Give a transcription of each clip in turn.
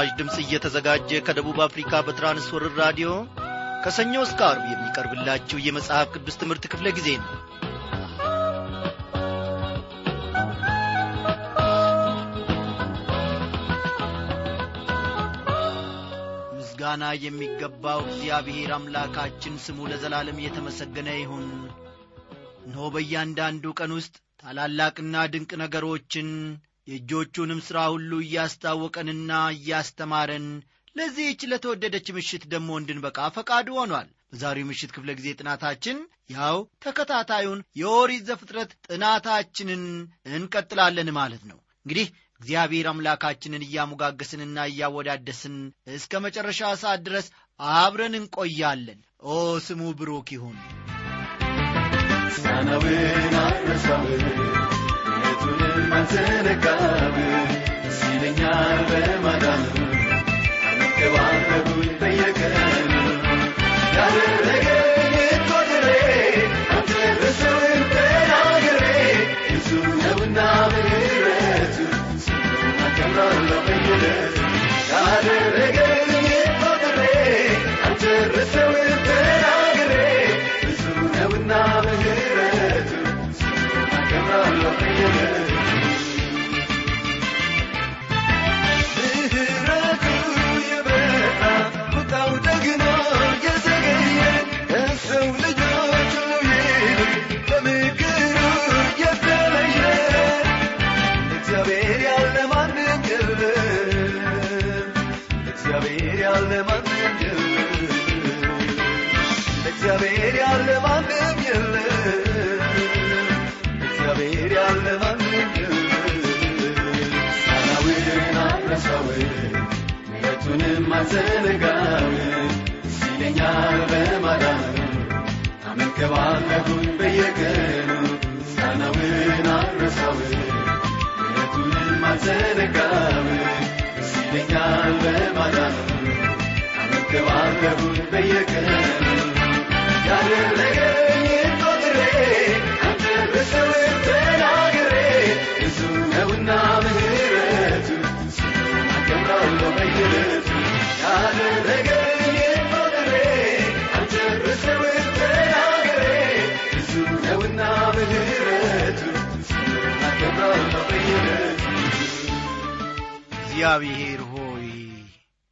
ይህ ምስራች ድምፅ እየተዘጋጀ ከደቡብ አፍሪካ በትራንስወርር ራዲዮ ከሰኞ እስከ አርብ የሚቀርብላችሁ የመጽሐፍ ቅዱስ ትምህርት ክፍለ ጊዜ ነው። ምስጋና የሚገባው እግዚአብሔር አምላካችን ስሙ ለዘላለም እየተመሰገነ ይሁን። እነሆ በእያንዳንዱ ቀን ውስጥ ታላላቅና ድንቅ ነገሮችን የእጆቹንም ሥራ ሁሉ እያስታወቀንና እያስተማረን ለዚህች ለተወደደች ምሽት ደግሞ እንድንበቃ ፈቃዱ ሆኗል። በዛሬው ምሽት ክፍለ ጊዜ ጥናታችን ያው ተከታታዩን የኦሪት ዘፍጥረት ጥናታችንን እንቀጥላለን ማለት ነው። እንግዲህ እግዚአብሔር አምላካችንን እያሞጋገስንና እያወዳደስን እስከ መጨረሻ ሰዓት ድረስ አብረን እንቆያለን። ኦ ስሙ ብሩክ ይሁን። ሳናውን አረሳው እውነቱንም አንዘነጋም ሲለኛል በማዳኑ አንከባከቡኝ በየቀኑ ያደረገኝ ቆጥሬ አንተ በሰውን ተናግሬ አልዘነጋው ሲለኛል በማዳኑ አመንከባለሁኝ በየቀኑ ቆጥሬ እግዚአብሔር ሆይ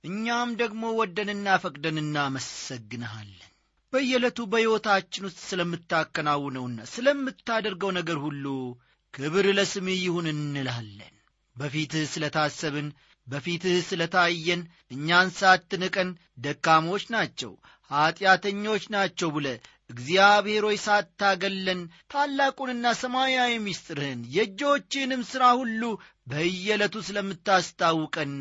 እኛም ደግሞ ወደንና ፈቅደን እናመሰግንሃለን። በየዕለቱ በሕይወታችን ውስጥ ስለምታከናውነውና ስለምታደርገው ነገር ሁሉ ክብር ለስምህ ይሁን እንላለን። በፊትህ ስለ ታሰብን በፊትህ ስለ ታየን እኛን ሳትንቀን ደካሞች ናቸው ኀጢአተኞች ናቸው ብለ እግዚአብሔር ሳታገለን ታላቁንና ሰማያዊ ምስጢርህን የእጆችህንም ሥራ ሁሉ በየዕለቱ ስለምታስታውቀን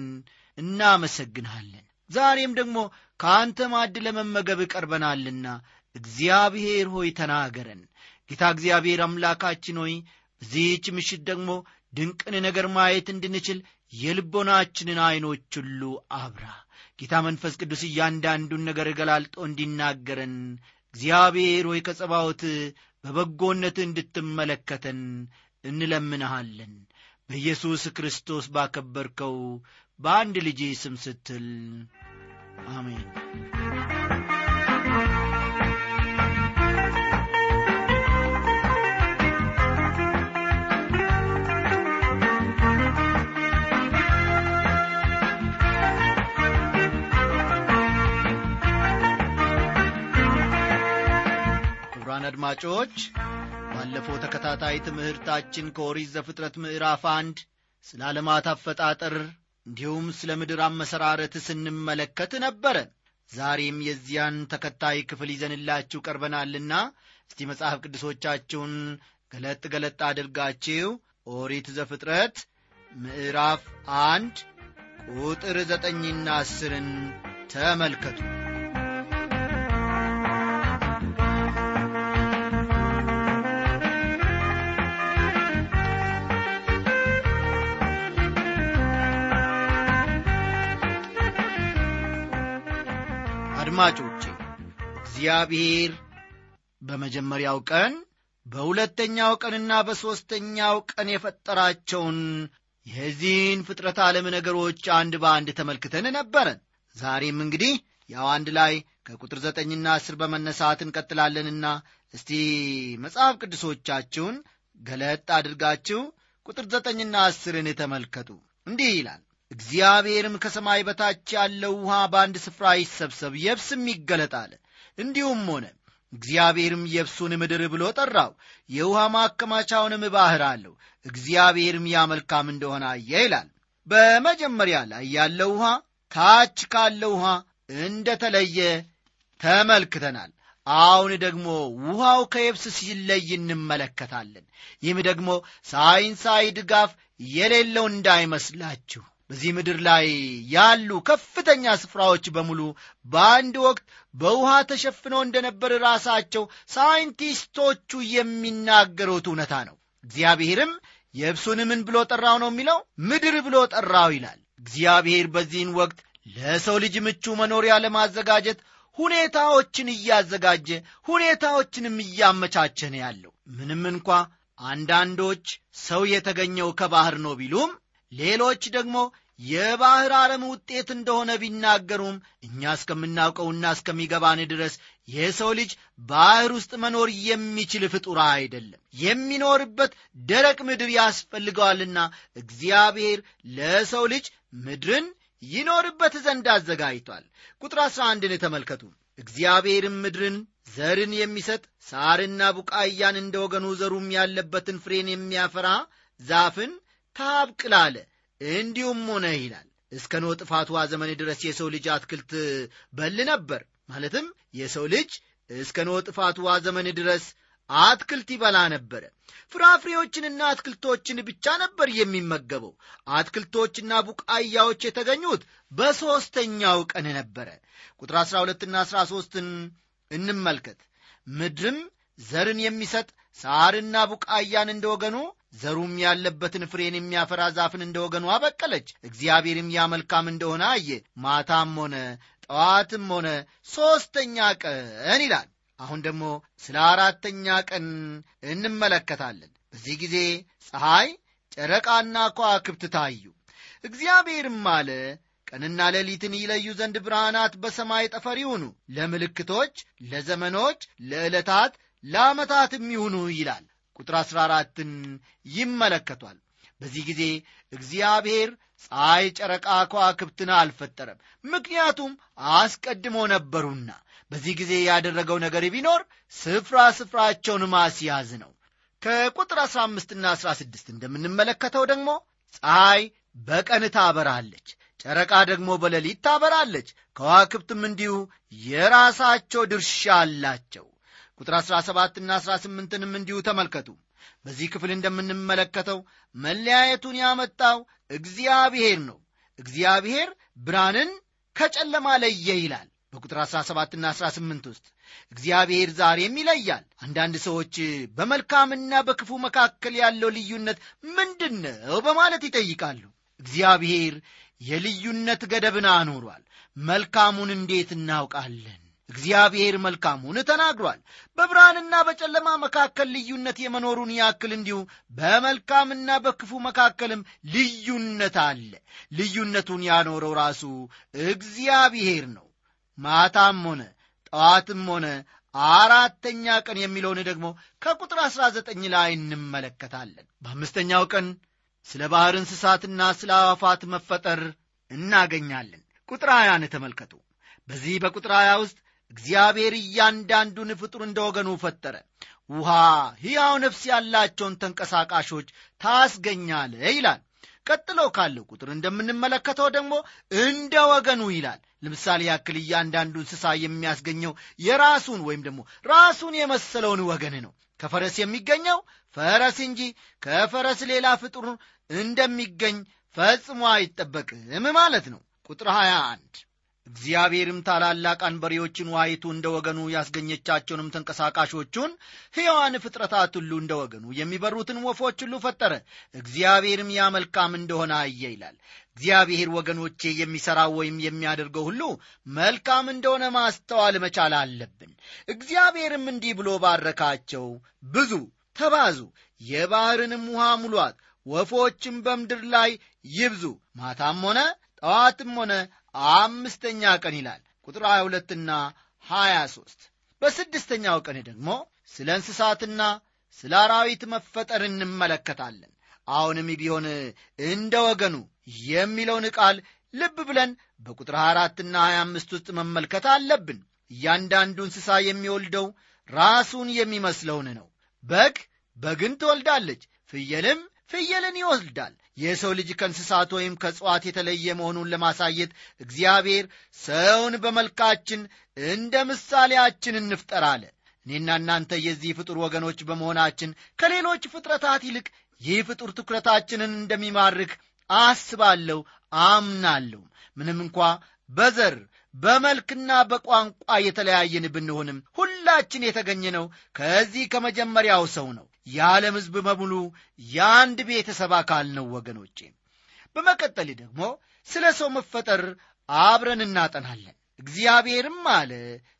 እናመሰግንሃለን። ዛሬም ደግሞ ከአንተ ማዕድ ለመመገብ ቀርበናልና እግዚአብሔር ሆይ ተናገረን። ጌታ እግዚአብሔር አምላካችን ሆይ በዚህች ምሽት ደግሞ ድንቅን ነገር ማየት እንድንችል የልቦናችንን ዐይኖች ሁሉ አብራ። ጌታ መንፈስ ቅዱስ እያንዳንዱን ነገር ገላልጦ እንዲናገረን እግዚአብሔር ሆይ ከጸባዖት በበጎነት እንድትመለከተን እንለምንሃለን በኢየሱስ ክርስቶስ ባከበርከው በአንድ ልጅ ስም ስትል አሜን። ክቡራን አድማጮች ባለፈው ተከታታይ ትምህርታችን ከኦሪት ዘፍጥረት ምዕራፍ አንድ ስለ ዓለማት አፈጣጠር እንዲሁም ስለ ምድር አመሰራረት ስንመለከት ነበረ። ዛሬም የዚያን ተከታይ ክፍል ይዘንላችሁ ቀርበናልና እስቲ መጽሐፍ ቅዱሶቻችሁን ገለጥ ገለጥ አድርጋችሁ ኦሪት ዘፍጥረት ምዕራፍ አንድ ቁጥር ዘጠኝና አስርን ተመልከቱ አድማጮቼ እግዚአብሔር በመጀመሪያው ቀን በሁለተኛው ቀንና በሦስተኛው ቀን የፈጠራቸውን የዚህን ፍጥረት ዓለም ነገሮች አንድ በአንድ ተመልክተን ነበረን። ዛሬም እንግዲህ ያው አንድ ላይ ከቁጥር ዘጠኝና አስር በመነሳት እንቀጥላለንና እስቲ መጽሐፍ ቅዱሶቻችሁን ገለጥ አድርጋችሁ ቁጥር ዘጠኝና አስርን ተመልከቱ። እንዲህ ይላል እግዚአብሔርም ከሰማይ በታች ያለው ውሃ በአንድ ስፍራ ይሰብሰብ የብስም ይገለጥ እንዲሁም ሆነ። እግዚአብሔርም የብሱን ምድር ብሎ ጠራው የውሃ ማከማቻውንም ባሕር አለው። እግዚአብሔርም ያ መልካም እንደሆነ አየ ይላል። በመጀመሪያ ላይ ያለው ውሃ ታች ካለው ውሃ እንደ ተለየ ተመልክተናል። አሁን ደግሞ ውሃው ከየብስ ሲለይ እንመለከታለን። ይህም ደግሞ ሳይንሳዊ ድጋፍ የሌለው እንዳይመስላችሁ በዚህ ምድር ላይ ያሉ ከፍተኛ ስፍራዎች በሙሉ በአንድ ወቅት በውሃ ተሸፍነው እንደነበር ራሳቸው ሳይንቲስቶቹ የሚናገሩት እውነታ ነው። እግዚአብሔርም የብሱን ምን ብሎ ጠራው ነው የሚለው? ምድር ብሎ ጠራው ይላል። እግዚአብሔር በዚህን ወቅት ለሰው ልጅ ምቹ መኖሪያ ለማዘጋጀት ሁኔታዎችን እያዘጋጀ ሁኔታዎችንም እያመቻቸን ያለው። ምንም እንኳ አንዳንዶች ሰው የተገኘው ከባህር ነው ቢሉም ሌሎች ደግሞ የባህር አረም ውጤት እንደሆነ ቢናገሩም እኛ እስከምናውቀውና እስከሚገባን ድረስ የሰው ልጅ ባህር ውስጥ መኖር የሚችል ፍጡር አይደለም። የሚኖርበት ደረቅ ምድር ያስፈልገዋልና እግዚአብሔር ለሰው ልጅ ምድርን ይኖርበት ዘንድ አዘጋጅቷል። ቁጥር አሥራ አንድን ተመልከቱ። እግዚአብሔርም ምድርን ዘርን የሚሰጥ ሳርና ቡቃያን እንደ ወገኑ ዘሩም ያለበትን ፍሬን የሚያፈራ ዛፍን ታብቅል አለ እንዲሁም ሆነ ይላል። እስከ ኖህ ጥፋት ውሃ ዘመን ድረስ የሰው ልጅ አትክልት በል ነበር። ማለትም የሰው ልጅ እስከ ኖህ ጥፋት ውሃ ዘመን ድረስ አትክልት ይበላ ነበረ። ፍራፍሬዎችንና አትክልቶችን ብቻ ነበር የሚመገበው። አትክልቶችና ቡቃያዎች የተገኙት በሦስተኛው ቀን ነበረ። ቁጥር 12ና 13ን እንመልከት። ምድርም ዘርን የሚሰጥ ሳርና ቡቃያን እንደ ወገኑ ዘሩም ያለበትን ፍሬን የሚያፈራ ዛፍን እንደ ወገኑ አበቀለች። እግዚአብሔርም ያ መልካም እንደሆነ አየ። ማታም ሆነ ጠዋትም ሆነ ሦስተኛ ቀን ይላል። አሁን ደግሞ ስለ አራተኛ ቀን እንመለከታለን። በዚህ ጊዜ ፀሐይ ጨረቃና ከዋክብት ታዩ። እግዚአብሔርም አለ ቀንና ሌሊትን ይለዩ ዘንድ ብርሃናት በሰማይ ጠፈር ይሁኑ። ለምልክቶች ለዘመኖች ለዕለታት ለዓመታትም ይሁኑ ይላል ቁጥር አሥራ አራትን ይመለከቷል። በዚህ ጊዜ እግዚአብሔር ፀሐይ ጨረቃ ከዋክብትን አልፈጠረም። ምክንያቱም አስቀድሞ ነበሩና በዚህ ጊዜ ያደረገው ነገር ቢኖር ስፍራ ስፍራቸውን ማስያዝ ነው። ከቁጥር 15ና 16 እንደምንመለከተው ደግሞ ፀሐይ በቀን ታበራለች ጨረቃ ደግሞ በሌሊት ታበራለች። ከዋክብትም እንዲሁ የራሳቸው ድርሻ አላቸው ቁጥር 17ና 18ንም እንዲሁ ተመልከቱ። በዚህ ክፍል እንደምንመለከተው መለያየቱን ያመጣው እግዚአብሔር ነው። እግዚአብሔር ብርሃንን ከጨለማ ለየ ይላል። በቁጥር 17ና 18 ውስጥ እግዚአብሔር ዛሬም ይለያል። አንዳንድ ሰዎች በመልካምና በክፉ መካከል ያለው ልዩነት ምንድን ነው በማለት ይጠይቃሉ። እግዚአብሔር የልዩነት ገደብን አኖሯል መልካሙን እንዴት እናውቃለን እግዚአብሔር መልካሙን ተናግሯል። በብርሃንና በጨለማ መካከል ልዩነት የመኖሩን ያክል እንዲሁ በመልካምና በክፉ መካከልም ልዩነት አለ። ልዩነቱን ያኖረው ራሱ እግዚአብሔር ነው። ማታም ሆነ ጠዋትም ሆነ አራተኛ ቀን የሚለውን ደግሞ ከቁጥር አሥራ ዘጠኝ ላይ እንመለከታለን። በአምስተኛው ቀን ስለ ባሕር እንስሳትና ስለ አዋፋት መፈጠር እናገኛለን። ቁጥር ሀያን ተመልከቱ። በዚህ በቁጥር ሀያ ውስጥ እግዚአብሔር እያንዳንዱን ፍጡር እንደ ወገኑ ፈጠረ። ውሃ ሕያው ነፍስ ያላቸውን ተንቀሳቃሾች ታስገኛለ ይላል። ቀጥሎ ካለው ቁጥር እንደምንመለከተው ደግሞ እንደ ወገኑ ይላል። ለምሳሌ ያክል እያንዳንዱ እንስሳ የሚያስገኘው የራሱን ወይም ደግሞ ራሱን የመሰለውን ወገን ነው። ከፈረስ የሚገኘው ፈረስ እንጂ ከፈረስ ሌላ ፍጡር እንደሚገኝ ፈጽሞ አይጠበቅም ማለት ነው። ቁጥር 21 እግዚአብሔርም ታላላቅ አንበሬዎችን ውሃይቱ እንደ ወገኑ ያስገኘቻቸውንም ተንቀሳቃሾቹን ሕያዋን ፍጥረታት ሁሉ እንደ ወገኑ የሚበሩትን ወፎች ሁሉ ፈጠረ። እግዚአብሔርም ያ መልካም እንደሆነ አየ ይላል። እግዚአብሔር ወገኖቼ የሚሠራው ወይም የሚያደርገው ሁሉ መልካም እንደሆነ ማስተዋል መቻል አለብን። እግዚአብሔርም እንዲህ ብሎ ባረካቸው። ብዙ ተባዙ የባሕርንም ውሃ ሙሏት ወፎችም በምድር ላይ ይብዙ። ማታም ሆነ ጠዋትም ሆነ አምስተኛ ቀን ይላል። ቁጥር 22ና 23 በስድስተኛው ቀን ደግሞ ስለ እንስሳትና ስለ አራዊት መፈጠር እንመለከታለን። አሁንም ቢሆን እንደ ወገኑ የሚለውን ቃል ልብ ብለን በቁጥር 24ና 25 ውስጥ መመልከት አለብን። እያንዳንዱ እንስሳ የሚወልደው ራሱን የሚመስለውን ነው። በግ በግን ትወልዳለች ፍየልም ፍየልን ይወልዳል የሰው ልጅ ከእንስሳት ወይም ከእጽዋት የተለየ መሆኑን ለማሳየት እግዚአብሔር ሰውን በመልካችን እንደ ምሳሌያችን እንፍጠር አለ። እኔና እናንተ የዚህ ፍጡር ወገኖች በመሆናችን ከሌሎች ፍጥረታት ይልቅ ይህ ፍጡር ትኩረታችንን እንደሚማርክ አስባለሁ አምናለሁ። ምንም እንኳ በዘር በመልክና በቋንቋ የተለያየን ብንሆንም ሁላችን የተገኘነው ከዚህ ከመጀመሪያው ሰው ነው የዓለም ሕዝብ በሙሉ የአንድ ቤተሰብ አካል ነው ወገኖቼ። በመቀጠል ደግሞ ስለ ሰው መፈጠር አብረን እናጠናለን። እግዚአብሔርም አለ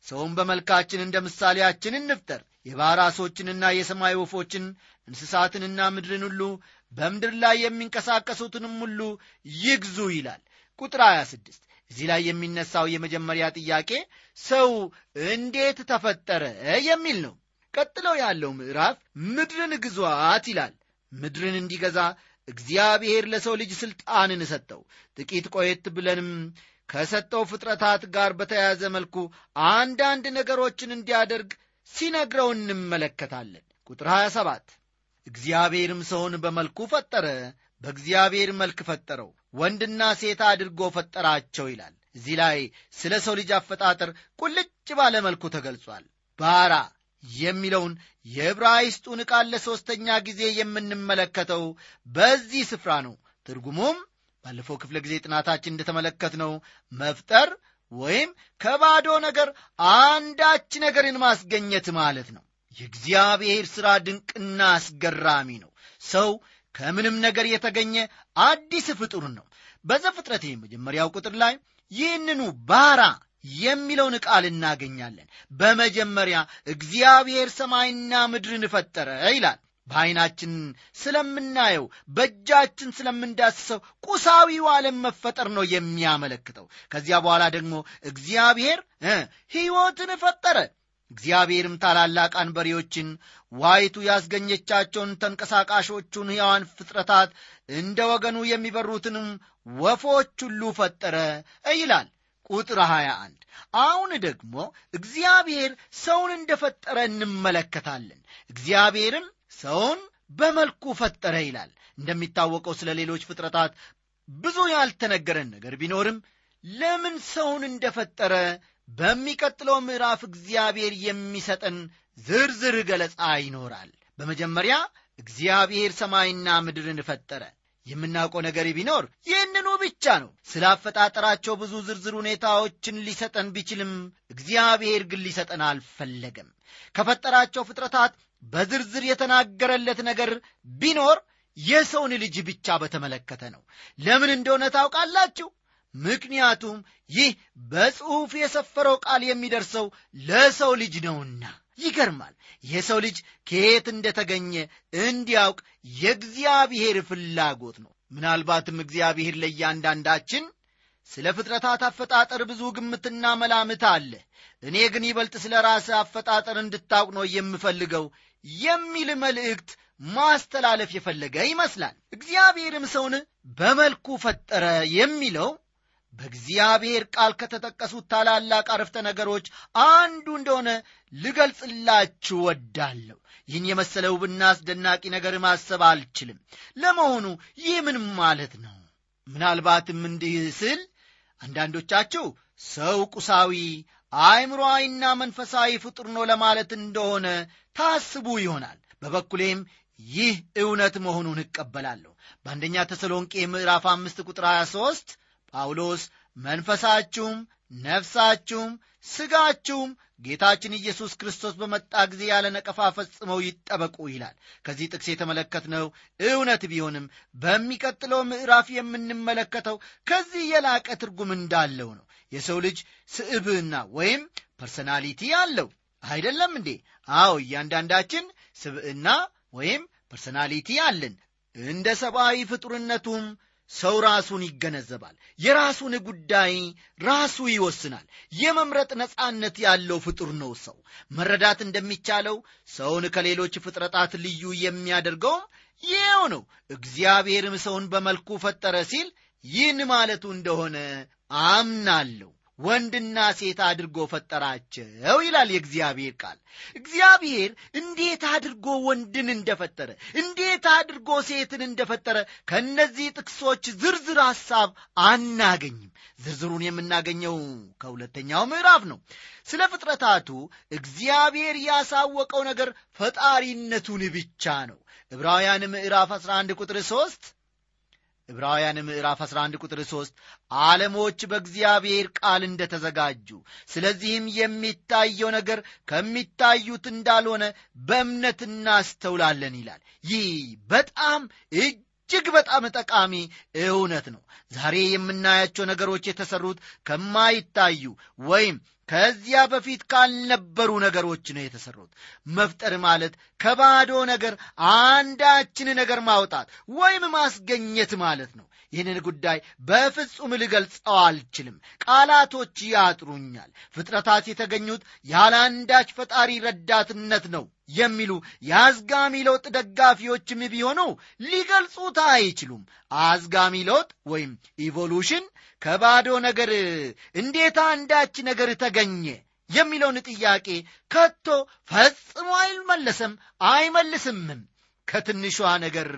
ሰውን በመልካችን እንደ ምሳሌያችን እንፍጠር። የባሕር ዓሦችንና የሰማይ ወፎችን እንስሳትንና ምድርን ሁሉ በምድር ላይ የሚንቀሳቀሱትንም ሁሉ ይግዙ ይላል። ቁጥር 26 እዚህ ላይ የሚነሳው የመጀመሪያ ጥያቄ ሰው እንዴት ተፈጠረ የሚል ነው ቀጥለው ያለው ምዕራፍ ምድርን ግዟት ይላል። ምድርን እንዲገዛ እግዚአብሔር ለሰው ልጅ ሥልጣንን ሰጠው። ጥቂት ቆየት ብለንም ከሰጠው ፍጥረታት ጋር በተያያዘ መልኩ አንዳንድ ነገሮችን እንዲያደርግ ሲነግረው እንመለከታለን። ቁጥር 27 እግዚአብሔርም ሰውን በመልኩ ፈጠረ በእግዚአብሔር መልክ ፈጠረው ወንድና ሴት አድርጎ ፈጠራቸው ይላል። እዚህ ላይ ስለ ሰው ልጅ አፈጣጠር ቁልጭ ባለ መልኩ ተገልጿል። ባራ የሚለውን የዕብራይስጡን ቃል ለሦስተኛ ጊዜ የምንመለከተው በዚህ ስፍራ ነው። ትርጉሙም ባለፈው ክፍለ ጊዜ ጥናታችን እንደተመለከትነው መፍጠር ወይም ከባዶ ነገር አንዳች ነገርን ማስገኘት ማለት ነው። የእግዚአብሔር ሥራ ድንቅና አስገራሚ ነው። ሰው ከምንም ነገር የተገኘ አዲስ ፍጡር ነው። በዘፍጥረት የመጀመሪያው ቁጥር ላይ ይህንኑ ባራ የሚለውን ቃል እናገኛለን። በመጀመሪያ እግዚአብሔር ሰማይና ምድርን ፈጠረ ይላል። በዐይናችን ስለምናየው በእጃችን ስለምንዳስሰው ቁሳዊው ዓለም መፈጠር ነው የሚያመለክተው። ከዚያ በኋላ ደግሞ እግዚአብሔር ሕይወትን ፈጠረ። እግዚአብሔርም ታላላቅ አንበሬዎችን ዋይቱ ያስገኘቻቸውን ተንቀሳቃሾቹን ሕያዋን ፍጥረታት እንደ ወገኑ የሚበሩትንም ወፎች ሁሉ ፈጠረ ይላል ቁጥር 21 አሁን ደግሞ እግዚአብሔር ሰውን እንደ ፈጠረ እንመለከታለን። እግዚአብሔርም ሰውን በመልኩ ፈጠረ ይላል። እንደሚታወቀው ስለ ሌሎች ፍጥረታት ብዙ ያልተነገረን ነገር ቢኖርም ለምን ሰውን እንደፈጠረ በሚቀጥለው ምዕራፍ እግዚአብሔር የሚሰጠን ዝርዝር ገለጻ ይኖራል። በመጀመሪያ እግዚአብሔር ሰማይና ምድርን ፈጠረ የምናውቀው ነገር ቢኖር ይህንኑ ብቻ ነው። ስለ አፈጣጠራቸው ብዙ ዝርዝር ሁኔታዎችን ሊሰጠን ቢችልም እግዚአብሔር ግን ሊሰጠን አልፈለገም። ከፈጠራቸው ፍጥረታት በዝርዝር የተናገረለት ነገር ቢኖር የሰውን ልጅ ብቻ በተመለከተ ነው። ለምን እንደሆነ ታውቃላችሁ? ምክንያቱም ይህ በጽሑፍ የሰፈረው ቃል የሚደርሰው ለሰው ልጅ ነውና ይገርማል። የሰው ልጅ ከየት እንደተገኘ እንዲያውቅ የእግዚአብሔር ፍላጎት ነው። ምናልባትም እግዚአብሔር ለእያንዳንዳችን ስለ ፍጥረታት አፈጣጠር ብዙ ግምትና መላምት አለ። እኔ ግን ይበልጥ ስለ ራስህ አፈጣጠር እንድታውቅ ነው የምፈልገው የሚል መልእክት ማስተላለፍ የፈለገ ይመስላል። እግዚአብሔርም ሰውን በመልኩ ፈጠረ የሚለው በእግዚአብሔር ቃል ከተጠቀሱት ታላላቅ አረፍተ ነገሮች አንዱ እንደሆነ ልገልጽላችሁ ወዳለሁ ይህን የመሰለ ውብና አስደናቂ ነገር ማሰብ አልችልም። ለመሆኑ ይህ ምን ማለት ነው? ምናልባትም እንዲህ ስል አንዳንዶቻችሁ ሰው ቁሳዊ አእምሮአዊና መንፈሳዊ ፍጡር ነው ለማለት እንደሆነ ታስቡ ይሆናል። በበኩሌም ይህ እውነት መሆኑን እቀበላለሁ። በአንደኛ ተሰሎንቄ ምዕራፍ አምስት ቁጥር 23 ጳውሎስ መንፈሳችሁም ነፍሳችሁም ሥጋችሁም ጌታችን ኢየሱስ ክርስቶስ በመጣ ጊዜ ያለ ነቀፋ ፈጽመው ይጠበቁ ይላል። ከዚህ ጥቅስ የተመለከትነው እውነት ቢሆንም በሚቀጥለው ምዕራፍ የምንመለከተው ከዚህ የላቀ ትርጉም እንዳለው ነው። የሰው ልጅ ስብዕና ወይም personality አለው አይደለም እንዴ? አዎ እያንዳንዳችን ስብዕና ወይም personality አለን። እንደ ሰብአዊ ፍጡርነቱም ሰው ራሱን ይገነዘባል። የራሱን ጉዳይ ራሱ ይወስናል። የመምረጥ ነጻነት ያለው ፍጡር ነው ሰው። መረዳት እንደሚቻለው ሰውን ከሌሎች ፍጥረታት ልዩ የሚያደርገውም ይኸው ነው። እግዚአብሔርም ሰውን በመልኩ ፈጠረ ሲል ይህን ማለቱ እንደሆነ አምናለሁ። ወንድና ሴት አድርጎ ፈጠራቸው ይላል የእግዚአብሔር ቃል። እግዚአብሔር እንዴት አድርጎ ወንድን እንደፈጠረ፣ እንዴት አድርጎ ሴትን እንደፈጠረ ከእነዚህ ጥቅሶች ዝርዝር ሐሳብ አናገኝም። ዝርዝሩን የምናገኘው ከሁለተኛው ምዕራፍ ነው። ስለ ፍጥረታቱ እግዚአብሔር ያሳወቀው ነገር ፈጣሪነቱን ብቻ ነው። ዕብራውያን ምዕራፍ 11 ቁጥር 3 ዕብራውያን ምዕራፍ 11 ቁጥር 3 ዓለሞች በእግዚአብሔር ቃል እንደተዘጋጁ ስለዚህም የሚታየው ነገር ከሚታዩት እንዳልሆነ በእምነት እናስተውላለን ይላል። ይህ በጣም እጅግ በጣም ጠቃሚ እውነት ነው። ዛሬ የምናያቸው ነገሮች የተሠሩት ከማይታዩ ወይም ከዚያ በፊት ካልነበሩ ነገሮች ነው የተሠሩት። መፍጠር ማለት ከባዶ ነገር አንዳችን ነገር ማውጣት ወይም ማስገኘት ማለት ነው። ይህንን ጉዳይ በፍጹም ልገልጸው አልችልም። ቃላቶች ያጥሩኛል። ፍጥረታት የተገኙት ያለ አንዳች ፈጣሪ ረዳትነት ነው የሚሉ የአዝጋሚ ለውጥ ደጋፊዎችም ቢሆኑ ሊገልጹት አይችሉም። አዝጋሚ ለውጥ ወይም ኢቮሉሽን ከባዶ ነገር እንዴት አንዳች ነገር ተገኘ የሚለውን ጥያቄ ከቶ ፈጽሞ አይመለስም አይመልስምም። ከትንሿ ነገር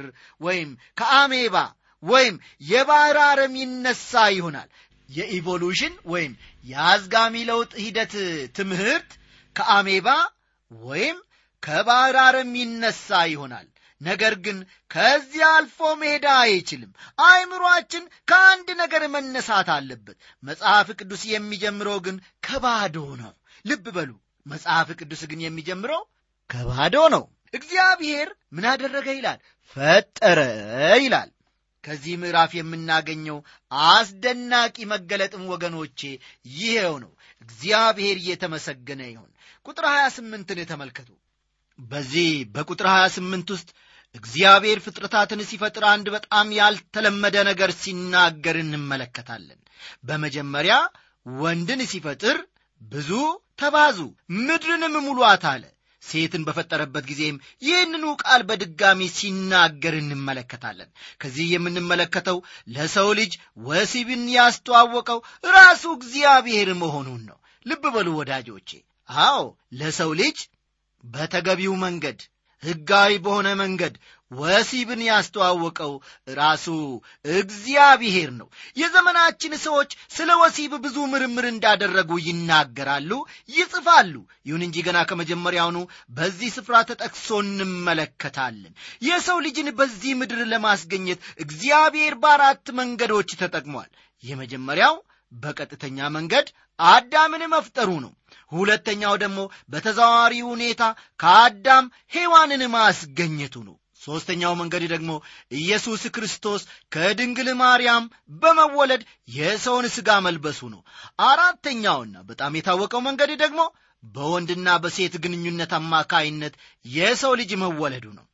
ወይም ከአሜባ ወይም የባሕር አረም ይነሳ ይሆናል። የኢቮሉሽን ወይም የአዝጋሚ ለውጥ ሂደት ትምህርት ከአሜባ ወይም ከባሕር አረም ይነሳ ይሆናል። ነገር ግን ከዚያ አልፎ መሄድ አይችልም። አእምሮአችን ከአንድ ነገር መነሳት አለበት። መጽሐፍ ቅዱስ የሚጀምረው ግን ከባዶ ነው። ልብ በሉ፣ መጽሐፍ ቅዱስ ግን የሚጀምረው ከባዶ ነው። እግዚአብሔር ምን አደረገ ይላል? ፈጠረ ይላል። ከዚህ ምዕራፍ የምናገኘው አስደናቂ መገለጥም ወገኖቼ ይሄው ነው። እግዚአብሔር እየተመሰገነ ይሁን። ቁጥር 28ን ተመልከቱ። በዚህ በቁጥር 28 ውስጥ እግዚአብሔር ፍጥረታትን ሲፈጥር አንድ በጣም ያልተለመደ ነገር ሲናገር እንመለከታለን። በመጀመሪያ ወንድን ሲፈጥር ብዙ ተባዙ፣ ምድርንም ሙሏት አለ። ሴትን በፈጠረበት ጊዜም ይህንኑ ቃል በድጋሚ ሲናገር እንመለከታለን። ከዚህ የምንመለከተው ለሰው ልጅ ወሲብን ያስተዋወቀው ራሱ እግዚአብሔር መሆኑን ነው። ልብ በሉ ወዳጆቼ። አዎ ለሰው ልጅ በተገቢው መንገድ ሕጋዊ በሆነ መንገድ ወሲብን ያስተዋወቀው ራሱ እግዚአብሔር ነው። የዘመናችን ሰዎች ስለ ወሲብ ብዙ ምርምር እንዳደረጉ ይናገራሉ፣ ይጽፋሉ። ይሁን እንጂ ገና ከመጀመሪያውኑ በዚህ ስፍራ ተጠቅሶ እንመለከታለን። የሰው ልጅን በዚህ ምድር ለማስገኘት እግዚአብሔር በአራት መንገዶች ተጠቅሟል። የመጀመሪያው በቀጥተኛ መንገድ አዳምን መፍጠሩ ነው። ሁለተኛው ደግሞ በተዘዋዋሪ ሁኔታ ከአዳም ሔዋንን ማስገኘቱ ነው። ሦስተኛው መንገድ ደግሞ ኢየሱስ ክርስቶስ ከድንግል ማርያም በመወለድ የሰውን ሥጋ መልበሱ ነው። አራተኛውና በጣም የታወቀው መንገድ ደግሞ በወንድና በሴት ግንኙነት አማካይነት የሰው ልጅ መወለዱ ነው።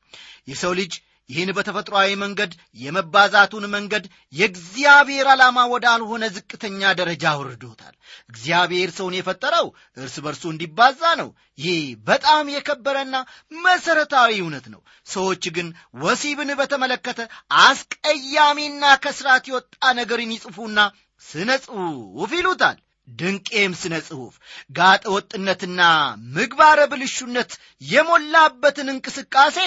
የሰው ልጅ ይህን በተፈጥሮአዊ መንገድ የመባዛቱን መንገድ የእግዚአብሔር ዓላማ ወዳልሆነ ዝቅተኛ ደረጃ አውርዶታል። እግዚአብሔር ሰውን የፈጠረው እርስ በርሱ እንዲባዛ ነው። ይህ በጣም የከበረና መሠረታዊ እውነት ነው። ሰዎች ግን ወሲብን በተመለከተ አስቀያሚና ከስርዓት የወጣ ነገርን ይጽፉና ስነ ጽሑፍ ይሉታል። ድንቄም ስነ ጽሑፍ ጋጠ ወጥነትና ምግባረ ብልሹነት የሞላበትን እንቅስቃሴ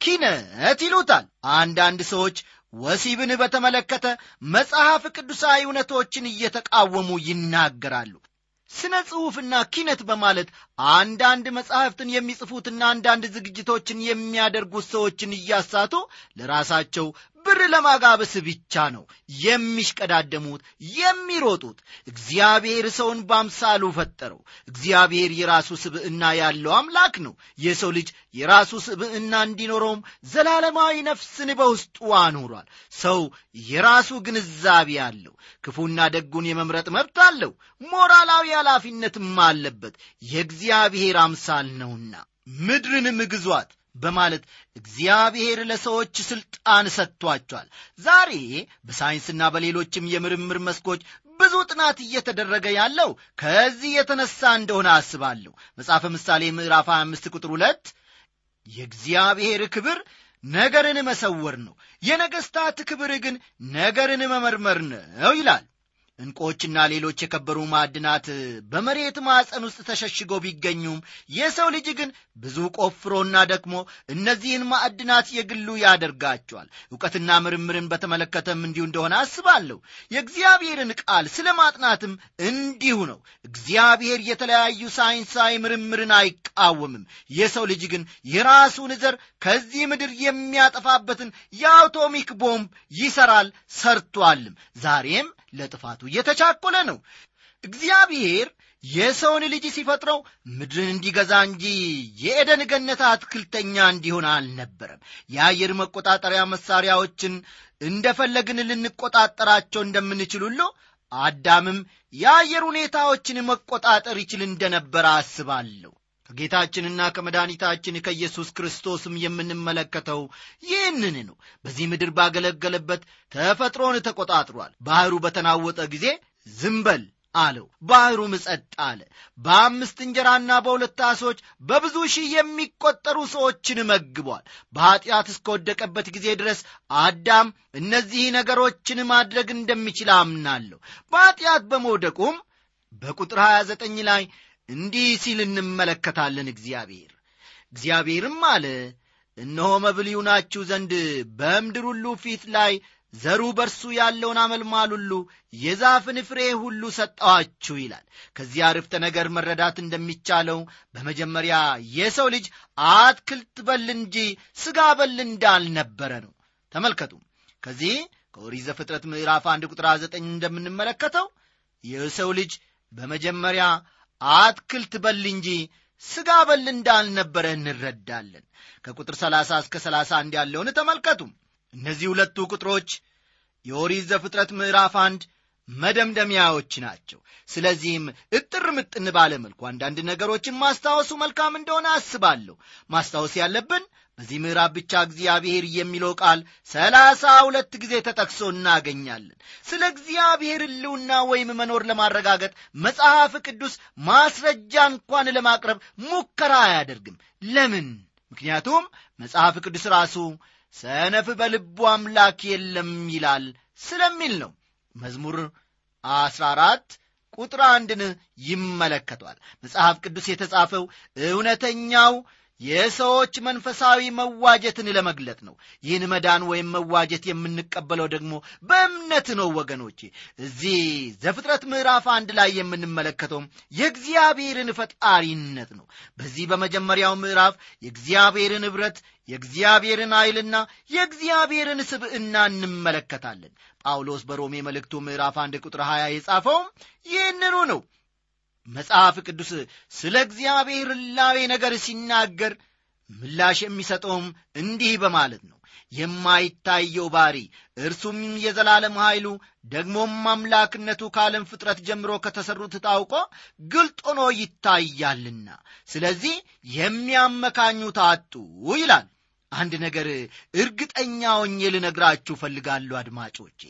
ኪነት ይሉታል። አንዳንድ ሰዎች ወሲብን በተመለከተ መጽሐፍ ቅዱሳዊ እውነቶችን እየተቃወሙ ይናገራሉ። ስነ ጽሑፍና ኪነት በማለት አንዳንድ መጻሕፍትን የሚጽፉትና አንዳንድ ዝግጅቶችን የሚያደርጉት ሰዎችን እያሳቱ ለራሳቸው ብር ለማጋበስ ብቻ ነው የሚሽቀዳደሙት የሚሮጡት። እግዚአብሔር ሰውን በአምሳሉ ፈጠረው። እግዚአብሔር የራሱ ስብዕና ያለው አምላክ ነው። የሰው ልጅ የራሱ ስብዕና እንዲኖረውም ዘላለማዊ ነፍስን በውስጡ አኑሯል። ሰው የራሱ ግንዛቤ አለው። ክፉና ደጉን የመምረጥ መብት አለው። ሞራላዊ ኃላፊነትም አለበት። የእግዚአብሔር አምሳል ነውና ምድርንም ግዟት በማለት እግዚአብሔር ለሰዎች ሥልጣን ሰጥቷቸዋል። ዛሬ በሳይንስና በሌሎችም የምርምር መስኮች ብዙ ጥናት እየተደረገ ያለው ከዚህ የተነሳ እንደሆነ አስባለሁ። መጽሐፈ ምሳሌ ምዕራፍ 25 ቁጥር ሁለት የእግዚአብሔር ክብር ነገርን መሰወር ነው፣ የነገሥታት ክብር ግን ነገርን መመርመር ነው ይላል። ዕንቆችና ሌሎች የከበሩ ማዕድናት በመሬት ማዕፀን ውስጥ ተሸሽገው ቢገኙም የሰው ልጅ ግን ብዙ ቆፍሮና ደክሞ እነዚህን ማዕድናት የግሉ ያደርጋቸዋል። እውቀትና ምርምርን በተመለከተም እንዲሁ እንደሆነ አስባለሁ። የእግዚአብሔርን ቃል ስለ ማጥናትም እንዲሁ ነው። እግዚአብሔር የተለያዩ ሳይንሳዊ ምርምርን አይቃወምም። የሰው ልጅ ግን የራሱን ዘር ከዚህ ምድር የሚያጠፋበትን የአውቶሚክ ቦምብ ይሠራል፣ ሰርቷልም። ዛሬም ለጥፋቱ እየተቻኮለ ነው። እግዚአብሔር የሰውን ልጅ ሲፈጥረው ምድርን እንዲገዛ እንጂ የኤደን ገነት አትክልተኛ እንዲሆን አልነበረም። የአየር መቆጣጠሪያ መሳሪያዎችን እንደፈለግን ልንቆጣጠራቸው እንደምንችል አዳምም የአየር ሁኔታዎችን መቆጣጠር ይችል እንደነበረ አስባለሁ። ከጌታችንና ከመድኃኒታችን ከኢየሱስ ክርስቶስም የምንመለከተው ይህንን ነው። በዚህ ምድር ባገለገለበት ተፈጥሮን ተቆጣጥሯል። ባሕሩ በተናወጠ ጊዜ ዝም በል አለው፣ ባሕሩም ጸጥ አለ። በአምስት እንጀራና በሁለት ዓሦች በብዙ ሺህ የሚቆጠሩ ሰዎችን መግቧል። በኀጢአት እስከወደቀበት ጊዜ ድረስ አዳም እነዚህ ነገሮችን ማድረግ እንደሚችል አምናለሁ። በኀጢአት በመውደቁም በቁጥር 29 ላይ እንዲህ ሲል እንመለከታለን። እግዚአብሔር እግዚአብሔርም አለ እነሆ መብል ይሁናችሁ ዘንድ በምድር ሁሉ ፊት ላይ ዘሩ በርሱ ያለውን አመልማል ሁሉ የዛፍን ፍሬ ሁሉ ሰጠዋችሁ ይላል። ከዚህ አርፍተ ነገር መረዳት እንደሚቻለው በመጀመሪያ የሰው ልጅ አትክልት በል እንጂ ሥጋ በል እንዳልነበረ ነው። ተመልከቱ። ከዚህ ከኦሪት ዘፍጥረት ምዕራፍ አንድ ቁጥር ዘጠኝ እንደምንመለከተው የሰው ልጅ በመጀመሪያ አትክልት በል እንጂ ሥጋ በል እንዳልነበረ እንረዳለን። ከቁጥር 30 እስከ 31 ያለውን ተመልከቱ። እነዚህ ሁለቱ ቁጥሮች የኦሪት ዘፍጥረት ምዕራፍ አንድ መደምደሚያዎች ናቸው። ስለዚህም እጥር ምጥን ባለ መልኩ አንዳንድ ነገሮችን ማስታወሱ መልካም እንደሆነ አስባለሁ። ማስታወስ ያለብን በዚህ ምዕራፍ ብቻ እግዚአብሔር የሚለው ቃል ሰላሳ ሁለት ጊዜ ተጠቅሶ እናገኛለን። ስለ እግዚአብሔር ሕልውና ወይም መኖር ለማረጋገጥ መጽሐፍ ቅዱስ ማስረጃ እንኳን ለማቅረብ ሙከራ አያደርግም። ለምን? ምክንያቱም መጽሐፍ ቅዱስ ራሱ ሰነፍ በልቡ አምላክ የለም ይላል ስለሚል ነው። መዝሙር አስራ አራት ቁጥር አንድን ይመለከቷል። መጽሐፍ ቅዱስ የተጻፈው እውነተኛው የሰዎች መንፈሳዊ መዋጀትን ለመግለጥ ነው። ይህን መዳን ወይም መዋጀት የምንቀበለው ደግሞ በእምነት ነው ወገኖቼ። እዚህ ዘፍጥረት ምዕራፍ አንድ ላይ የምንመለከተው የእግዚአብሔርን ፈጣሪነት ነው። በዚህ በመጀመሪያው ምዕራፍ የእግዚአብሔርን ኅብረት የእግዚአብሔርን ኃይልና የእግዚአብሔርን ስብዕና እንመለከታለን። ጳውሎስ በሮሜ መልእክቱ ምዕራፍ አንድ ቁጥር 20 የጻፈውም ይህንኑ ነው። መጽሐፍ ቅዱስ ስለ እግዚአብሔር ሕላዌ ነገር ሲናገር ምላሽ የሚሰጠውም እንዲህ በማለት ነው። የማይታየው ባሪ እርሱም የዘላለም ኃይሉ ደግሞም አምላክነቱ ከዓለም ፍጥረት ጀምሮ ከተሠሩት ታውቆ ግልጥ ሆኖ ይታያልና፣ ስለዚህ የሚያመካኙት አጡ ይላል። አንድ ነገር እርግጠኛ ሆኜ ልነግራችሁ እፈልጋለሁ አድማጮቼ።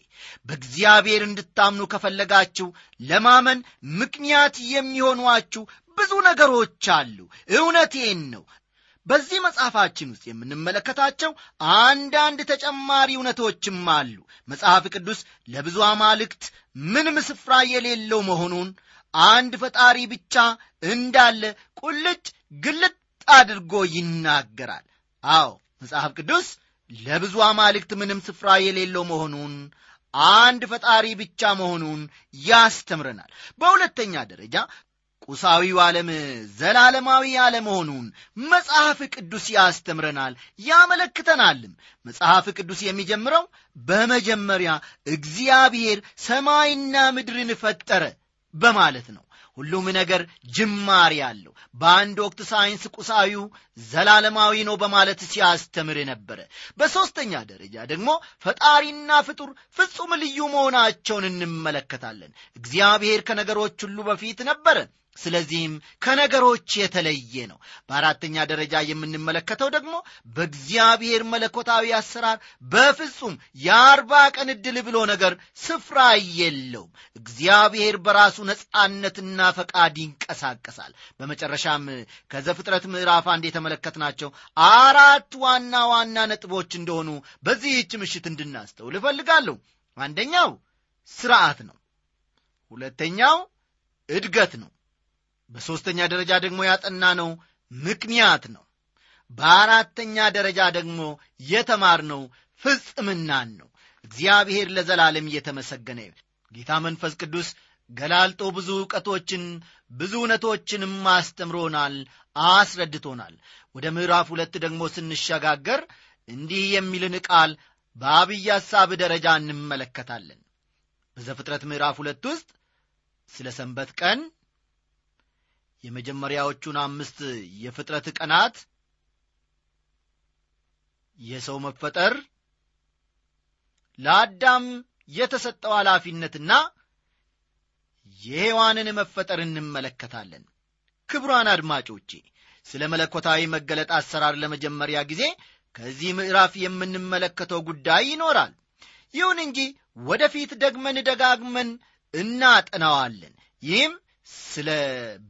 በእግዚአብሔር እንድታምኑ ከፈለጋችሁ ለማመን ምክንያት የሚሆኗችሁ ብዙ ነገሮች አሉ። እውነቴን ነው። በዚህ መጽሐፋችን ውስጥ የምንመለከታቸው አንዳንድ ተጨማሪ እውነቶችም አሉ። መጽሐፍ ቅዱስ ለብዙ አማልክት ምንም ስፍራ የሌለው መሆኑን አንድ ፈጣሪ ብቻ እንዳለ ቁልጭ ግልጥ አድርጎ ይናገራል። አዎ መጽሐፍ ቅዱስ ለብዙ አማልክት ምንም ስፍራ የሌለው መሆኑን አንድ ፈጣሪ ብቻ መሆኑን ያስተምረናል። በሁለተኛ ደረጃ ቁሳዊው ዓለም ዘላለማዊ አለመሆኑን መጽሐፍ ቅዱስ ያስተምረናል፣ ያመለክተናልም። መጽሐፍ ቅዱስ የሚጀምረው በመጀመሪያ እግዚአብሔር ሰማይና ምድርን ፈጠረ በማለት ነው። ሁሉም ነገር ጅማሬ አለው። በአንድ ወቅት ሳይንስ ቁሳዊው ዘላለማዊ ነው በማለት ሲያስተምር ነበረ። በሦስተኛ ደረጃ ደግሞ ፈጣሪና ፍጡር ፍጹም ልዩ መሆናቸውን እንመለከታለን። እግዚአብሔር ከነገሮች ሁሉ በፊት ነበረ። ስለዚህም ከነገሮች የተለየ ነው። በአራተኛ ደረጃ የምንመለከተው ደግሞ በእግዚአብሔር መለኮታዊ አሰራር በፍጹም የአርባ ቀን ዕድል ብሎ ነገር ስፍራ የለውም። እግዚአብሔር በራሱ ነጻነትና ፈቃድ ይንቀሳቀሳል። በመጨረሻም ከዘፍጥረት ምዕራፍ አንድ የተመለከትናቸው አራት ዋና ዋና ነጥቦች እንደሆኑ በዚህች ምሽት እንድናስተውል እፈልጋለሁ። አንደኛው ስርዓት ነው። ሁለተኛው እድገት ነው በሦስተኛ ደረጃ ደግሞ ያጠና ነው ምክንያት ነው። በአራተኛ ደረጃ ደግሞ የተማርነው ፍጽምናን ነው። እግዚአብሔር ለዘላለም እየተመሰገነ ጌታ መንፈስ ቅዱስ ገላልጦ ብዙ ዕውቀቶችን ብዙ እውነቶችንም አስተምሮናል አስረድቶናል። ወደ ምዕራፍ ሁለት ደግሞ ስንሸጋገር እንዲህ የሚልን ቃል በአብይ ሐሳብ ደረጃ እንመለከታለን። በዘፍጥረት ምዕራፍ ሁለት ውስጥ ስለ ሰንበት ቀን የመጀመሪያዎቹን አምስት የፍጥረት ቀናት የሰው መፈጠር ለአዳም የተሰጠው ኃላፊነትና የሔዋንን መፈጠር እንመለከታለን። ክቡራን አድማጮቼ ስለ መለኮታዊ መገለጥ አሰራር ለመጀመሪያ ጊዜ ከዚህ ምዕራፍ የምንመለከተው ጉዳይ ይኖራል። ይሁን እንጂ ወደፊት ደግመን ደጋግመን እናጠናዋለን። ይህም ስለ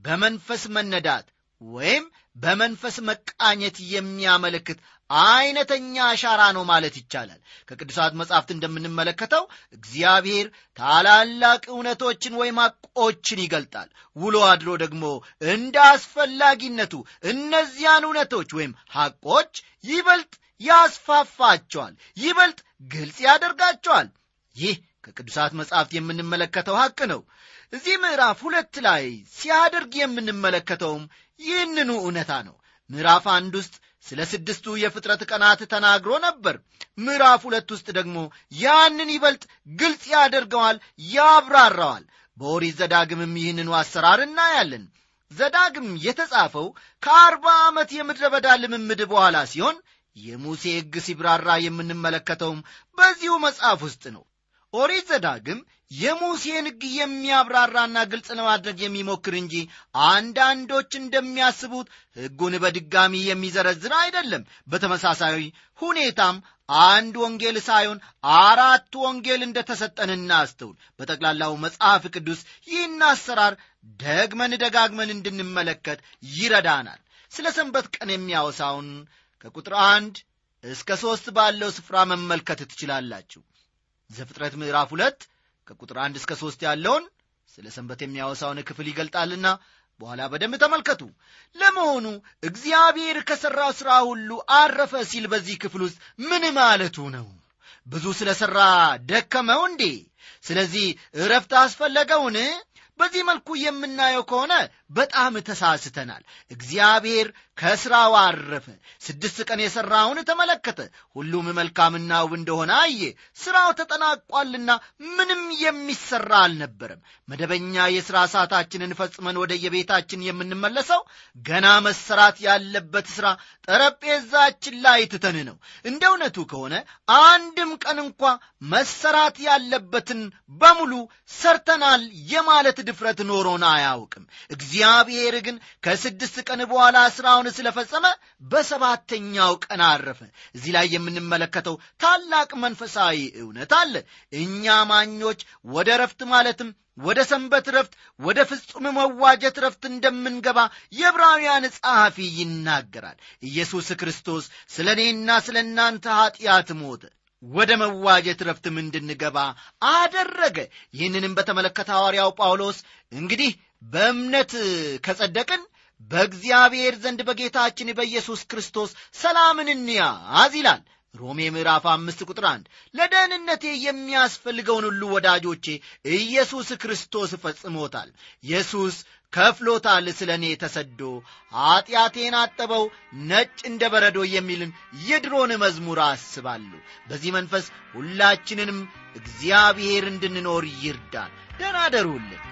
በመንፈስ መነዳት ወይም በመንፈስ መቃኘት የሚያመለክት አይነተኛ አሻራ ነው ማለት ይቻላል። ከቅዱሳት መጻሕፍት እንደምንመለከተው እግዚአብሔር ታላላቅ እውነቶችን ወይም ሐቆችን ይገልጣል። ውሎ አድሮ ደግሞ እንደ አስፈላጊነቱ እነዚያን እውነቶች ወይም ሐቆች ይበልጥ ያስፋፋቸዋል ይበልጥ ግልጽ ያደርጋቸዋል። ይህ ከቅዱሳት መጻሕፍት የምንመለከተው ሐቅ ነው እዚህ ምዕራፍ ሁለት ላይ ሲያደርግ የምንመለከተውም ይህንኑ እውነታ ነው። ምዕራፍ አንድ ውስጥ ስለ ስድስቱ የፍጥረት ቀናት ተናግሮ ነበር። ምዕራፍ ሁለት ውስጥ ደግሞ ያንን ይበልጥ ግልጽ ያደርገዋል ያብራራዋል። በኦሪት ዘዳግምም ይህንኑ አሰራር እናያለን። ዘዳግም የተጻፈው ከአርባ ዓመት የምድረ በዳ ልምምድ በኋላ ሲሆን የሙሴ ሕግ ሲብራራ የምንመለከተውም በዚሁ መጽሐፍ ውስጥ ነው ኦሪት ዘዳግም የሙሴን ሕግ የሚያብራራና ግልጽ ለማድረግ የሚሞክር እንጂ አንዳንዶች እንደሚያስቡት ሕጉን በድጋሚ የሚዘረዝር አይደለም። በተመሳሳይ ሁኔታም አንድ ወንጌል ሳይሆን አራት ወንጌል እንደ ተሰጠን እናስተውል። በጠቅላላው መጽሐፍ ቅዱስ ይህን አሰራር ደግመን ደጋግመን እንድንመለከት ይረዳናል። ስለ ሰንበት ቀን የሚያወሳውን ከቁጥር አንድ እስከ ሦስት ባለው ስፍራ መመልከት ትችላላችሁ ዘፍጥረት ምዕራፍ ሁለት ከቁጥር አንድ እስከ ሦስት ያለውን ስለ ሰንበት የሚያወሳውን ክፍል ይገልጣልና በኋላ በደንብ ተመልከቱ። ለመሆኑ እግዚአብሔር ከሠራው ሥራ ሁሉ አረፈ ሲል በዚህ ክፍል ውስጥ ምን ማለቱ ነው? ብዙ ስለ ሠራ ደከመው እንዴ? ስለዚህ እረፍት አስፈለገውን? በዚህ መልኩ የምናየው ከሆነ በጣም ተሳስተናል። እግዚአብሔር ከሥራው አረፈ። ስድስት ቀን የሠራውን ተመለከተ። ሁሉም መልካምና ውብ እንደሆነ አየ። ሥራው ተጠናቋልና ምንም የሚሠራ አልነበረም። መደበኛ የሥራ ሰዓታችንን ፈጽመን ወደ የቤታችን የምንመለሰው ገና መሰራት ያለበት ሥራ ጠረጴዛችን ላይ ትተን ነው። እንደ እውነቱ ከሆነ አንድም ቀን እንኳ መሰራት ያለበትን በሙሉ ሰርተናል የማለት ድፍረት ኖሮን አያውቅም። እግዚአብሔር ግን ከስድስት ቀን በኋላ ሥራውን ስለፈጸመ በሰባተኛው ቀን አረፈ። እዚህ ላይ የምንመለከተው ታላቅ መንፈሳዊ እውነት አለ። እኛ ማኞች ወደ ረፍት ማለትም ወደ ሰንበት ረፍት ወደ ፍጹም መዋጀት ረፍት እንደምንገባ የዕብራውያን ጸሐፊ ይናገራል። ኢየሱስ ክርስቶስ ስለ እኔና ስለ እናንተ ኀጢአት ሞተ ወደ መዋጀት ረፍትም እንድንገባ አደረገ። ይህንንም በተመለከተ ሐዋርያው ጳውሎስ እንግዲህ በእምነት ከጸደቅን በእግዚአብሔር ዘንድ በጌታችን በኢየሱስ ክርስቶስ ሰላምን እንያዝ ይላል። ሮሜ ምዕራፍ አምስት ቁጥር አንድ ለደህንነቴ የሚያስፈልገውን ሁሉ ወዳጆቼ ኢየሱስ ክርስቶስ ፈጽሞታል። ኢየሱስ ከፍሎታል ስለ እኔ ተሰዶ ኀጢአቴን አጠበው ነጭ እንደ በረዶ የሚልን የድሮን መዝሙር አስባለሁ። በዚህ መንፈስ ሁላችንንም እግዚአብሔር እንድንኖር ይርዳል። ደናደሩልን